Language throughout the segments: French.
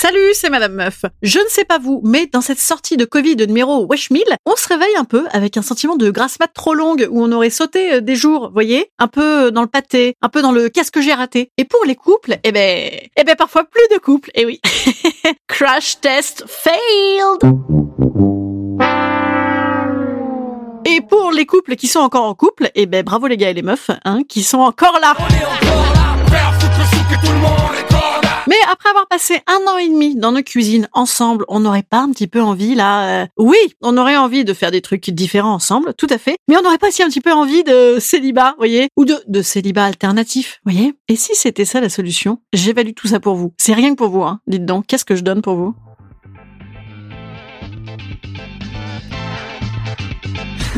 Salut, c'est Madame Meuf. Je ne sais pas vous, mais dans cette sortie de Covid numéro Wesh 1000, on se réveille un peu avec un sentiment de grasse mat trop longue où on aurait sauté euh, des jours, voyez Un peu dans le pâté, un peu dans le qu'est-ce que j'ai raté. Et pour les couples, eh ben, eh ben parfois plus de couples, eh oui. Crash test failed Et pour les couples qui sont encore en couple, eh ben bravo les gars et les meufs, hein, qui sont encore là. Mais après avoir passé un an et demi dans nos cuisines ensemble, on n'aurait pas un petit peu envie là euh, Oui, on aurait envie de faire des trucs différents ensemble, tout à fait. Mais on n'aurait pas aussi un petit peu envie de célibat, voyez Ou de, de célibat alternatif, voyez Et si c'était ça la solution? J'évalue tout ça pour vous. C'est rien que pour vous, hein. Dites donc, qu'est-ce que je donne pour vous?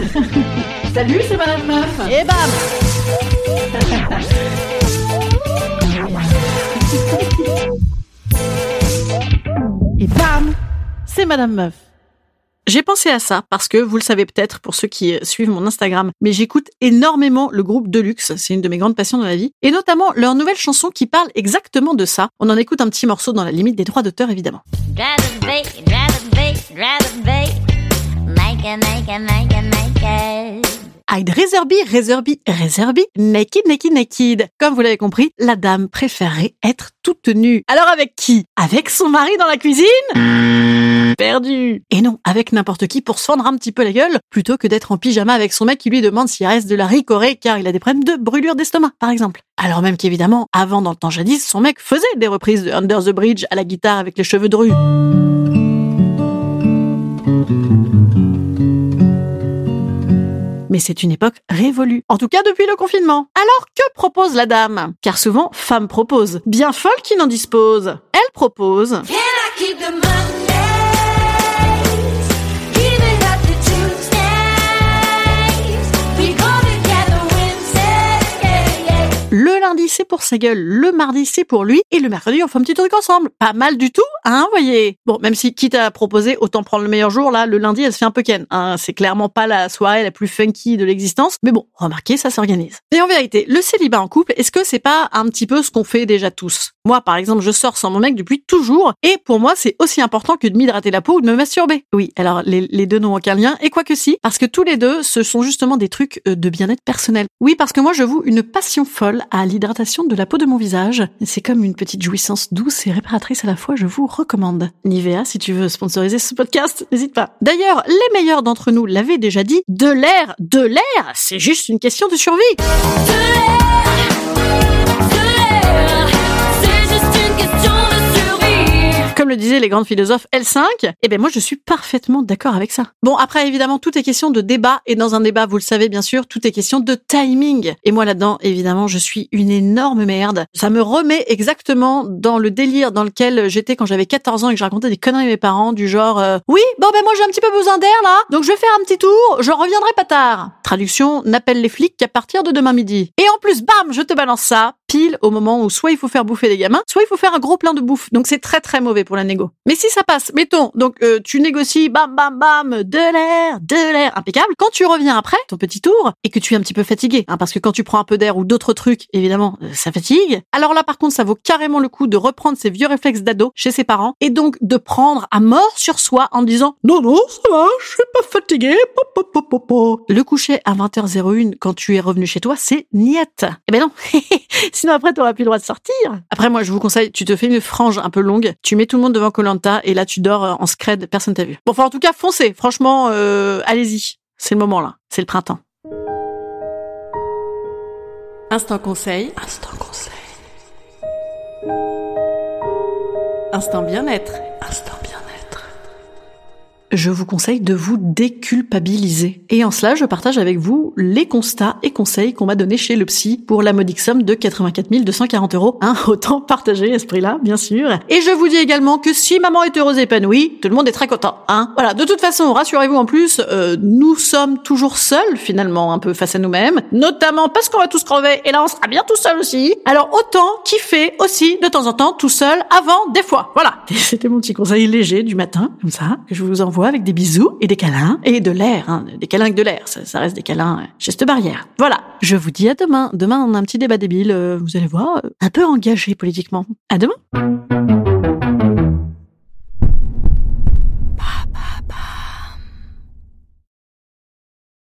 Salut, c'est Madame Meuf Et bam Madame Meuf? J'ai pensé à ça parce que vous le savez peut-être pour ceux qui suivent mon Instagram, mais j'écoute énormément le groupe Deluxe, c'est une de mes grandes passions dans la vie, et notamment leur nouvelle chanson qui parle exactement de ça. On en écoute un petit morceau dans la limite des droits d'auteur évidemment. I'd rather be, rather be, rather be, naked, naked, naked. Comme vous l'avez compris, la dame préférait être toute nue. Alors avec qui? Avec son mari dans la cuisine? Perdu. Et non, avec n'importe qui pour se fendre un petit peu la gueule, plutôt que d'être en pyjama avec son mec qui lui demande s'il reste de la ricorée car il a des problèmes de brûlure d'estomac, par exemple. Alors même qu'évidemment, avant dans le temps jadis, son mec faisait des reprises de Under the Bridge à la guitare avec les cheveux de mais c'est une époque révolue. En tout cas depuis le confinement. Alors que propose la dame? Car souvent, femme propose. Bien folle qui n'en dispose. Elle propose... c'est pour sa gueule. Le mardi, c'est pour lui. Et le mercredi, on fait un petit truc ensemble. Pas mal du tout, hein, voyez. Bon, même si quitte à proposer, autant prendre le meilleur jour, là, le lundi, elle se fait un peu ken. Hein. C'est clairement pas la soirée la plus funky de l'existence. Mais bon, remarquez, ça s'organise. Et en vérité, le célibat en couple, est-ce que c'est pas un petit peu ce qu'on fait déjà tous? Moi, par exemple, je sors sans mon mec depuis toujours. Et pour moi, c'est aussi important que de m'hydrater la peau ou de me masturber. Oui, alors les, les deux n'ont aucun lien. Et quoi que si, parce que tous les deux, ce sont justement des trucs euh, de bien-être personnel. Oui, parce que moi, je voue une passion folle à l'hydratation de la peau de mon visage. C'est comme une petite jouissance douce et réparatrice à la fois, je vous recommande. Nivea, si tu veux sponsoriser ce podcast, n'hésite pas. D'ailleurs, les meilleurs d'entre nous l'avaient déjà dit, de l'air, de l'air, c'est juste une question de survie. Le disaient les grandes philosophes L5, eh ben moi je suis parfaitement d'accord avec ça. Bon après évidemment tout est question de débat et dans un débat vous le savez bien sûr tout est question de timing et moi là-dedans évidemment je suis une énorme merde. Ça me remet exactement dans le délire dans lequel j'étais quand j'avais 14 ans et que je racontais des conneries à mes parents du genre euh, oui bon ben moi j'ai un petit peu besoin d'air là donc je vais faire un petit tour je reviendrai pas tard. Traduction n'appelle les flics qu'à partir de demain midi. Et en plus bam je te balance ça pile au moment où soit il faut faire bouffer les gamins, soit il faut faire un gros plein de bouffe. Donc c'est très très mauvais pour la négo. Mais si ça passe, mettons, donc euh, tu négocies, bam bam bam, de l'air, de l'air, impeccable. Quand tu reviens après ton petit tour et que tu es un petit peu fatigué, hein, parce que quand tu prends un peu d'air ou d'autres trucs, évidemment, euh, ça fatigue. Alors là par contre, ça vaut carrément le coup de reprendre ses vieux réflexes d'ado chez ses parents et donc de prendre à mort sur soi en disant non non ça va, je suis pas fatigué. Po, po, po, le coucher à 20h01 quand tu es revenu chez toi, c'est niette. Eh ben non. Sinon après t'auras plus le droit de sortir. Après moi je vous conseille, tu te fais une frange un peu longue, tu mets tout le monde devant Colanta et là tu dors euh, en scred, personne t'a vu. Bon enfin en tout cas foncez, franchement euh, allez-y, c'est le moment là, c'est le printemps. Instant conseil. Instant conseil. Instant bien-être. Instant bien-être je vous conseille de vous déculpabiliser. Et en cela, je partage avec vous les constats et conseils qu'on m'a donnés chez le psy pour la modique somme de 84 240 euros. Hein, autant partager ce prix-là, bien sûr. Et je vous dis également que si maman est heureuse et épanouie, tout le monde est très content. Hein voilà, de toute façon, rassurez-vous en plus, euh, nous sommes toujours seuls finalement, un peu face à nous-mêmes, notamment parce qu'on va tous crever et là on sera bien tout seul aussi. Alors autant kiffer aussi de temps en temps tout seul avant des fois. Voilà, c'était mon petit conseil léger du matin, comme ça, que je vous envoie avec des bisous et des câlins et de l'air, hein, des câlins avec de l'air. Ça, reste des câlins euh, geste barrière. Voilà. Je vous dis à demain. Demain, on a un petit débat débile. Euh, vous allez voir, euh, un peu engagé politiquement. À demain.